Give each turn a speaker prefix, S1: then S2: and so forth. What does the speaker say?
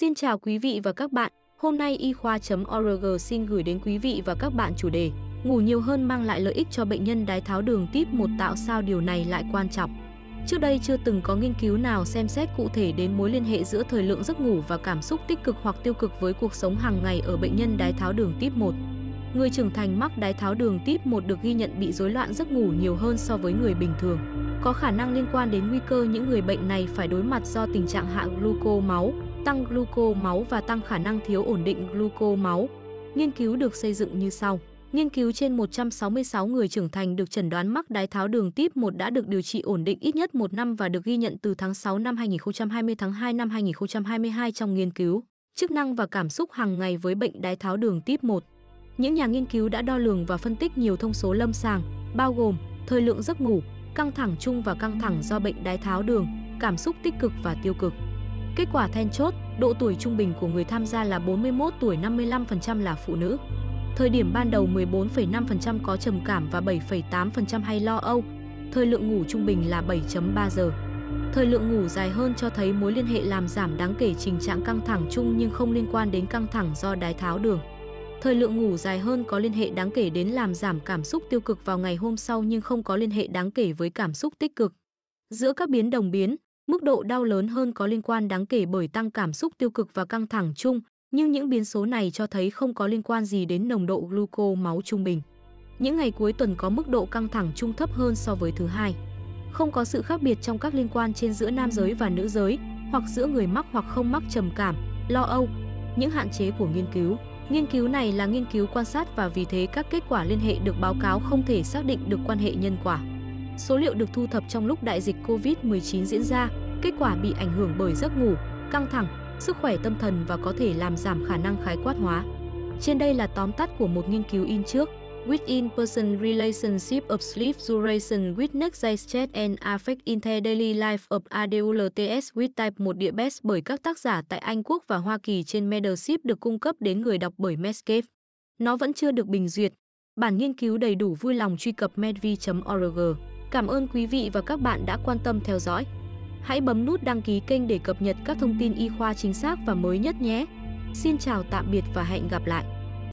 S1: Xin chào quý vị và các bạn. Hôm nay y khoa.org xin gửi đến quý vị và các bạn chủ đề Ngủ nhiều hơn mang lại lợi ích cho bệnh nhân đái tháo đường tiếp 1 tạo sao điều này lại quan trọng. Trước đây chưa từng có nghiên cứu nào xem xét cụ thể đến mối liên hệ giữa thời lượng giấc ngủ và cảm xúc tích cực hoặc tiêu cực với cuộc sống hàng ngày ở bệnh nhân đái tháo đường tiếp 1. Người trưởng thành mắc đái tháo đường tiếp 1 được ghi nhận bị rối loạn giấc ngủ nhiều hơn so với người bình thường. Có khả năng liên quan đến nguy cơ những người bệnh này phải đối mặt do tình trạng hạ gluco máu, tăng gluco máu và tăng khả năng thiếu ổn định gluco máu. Nghiên cứu được xây dựng như sau. Nghiên cứu trên 166 người trưởng thành được chẩn đoán mắc đái tháo đường tiếp 1 đã được điều trị ổn định ít nhất một năm và được ghi nhận từ tháng 6 năm 2020 tháng 2 năm 2022 trong nghiên cứu chức năng và cảm xúc hàng ngày với bệnh đái tháo đường tiếp 1. Những nhà nghiên cứu đã đo lường và phân tích nhiều thông số lâm sàng, bao gồm thời lượng giấc ngủ, căng thẳng chung và căng thẳng do bệnh đái tháo đường, cảm xúc tích cực và tiêu cực. Kết quả then chốt, độ tuổi trung bình của người tham gia là 41 tuổi 55% là phụ nữ. Thời điểm ban đầu 14,5% có trầm cảm và 7,8% hay lo âu. Thời lượng ngủ trung bình là 7.3 giờ. Thời lượng ngủ dài hơn cho thấy mối liên hệ làm giảm đáng kể tình trạng căng thẳng chung nhưng không liên quan đến căng thẳng do đái tháo đường. Thời lượng ngủ dài hơn có liên hệ đáng kể đến làm giảm cảm xúc tiêu cực vào ngày hôm sau nhưng không có liên hệ đáng kể với cảm xúc tích cực. Giữa các biến đồng biến, mức độ đau lớn hơn có liên quan đáng kể bởi tăng cảm xúc tiêu cực và căng thẳng chung, nhưng những biến số này cho thấy không có liên quan gì đến nồng độ gluco máu trung bình. Những ngày cuối tuần có mức độ căng thẳng chung thấp hơn so với thứ hai. Không có sự khác biệt trong các liên quan trên giữa nam giới và nữ giới, hoặc giữa người mắc hoặc không mắc trầm cảm, lo âu. Những hạn chế của nghiên cứu Nghiên cứu này là nghiên cứu quan sát và vì thế các kết quả liên hệ được báo cáo không thể xác định được quan hệ nhân quả. Số liệu được thu thập trong lúc đại dịch COVID-19 diễn ra, kết quả bị ảnh hưởng bởi giấc ngủ, căng thẳng, sức khỏe tâm thần và có thể làm giảm khả năng khái quát hóa. Trên đây là tóm tắt của một nghiên cứu in trước. Within-person relationship of sleep duration with next Stress and affect in the daily life of adults with type 1 diabetes bởi các tác giả tại Anh Quốc và Hoa Kỳ trên Medship được cung cấp đến người đọc bởi Medscape. Nó vẫn chưa được bình duyệt. Bản nghiên cứu đầy đủ vui lòng truy cập medvi.org. Cảm ơn quý vị và các bạn đã quan tâm theo dõi. Hãy bấm nút đăng ký kênh để cập nhật các thông tin y khoa chính xác và mới nhất nhé. Xin chào, tạm biệt và hẹn gặp lại.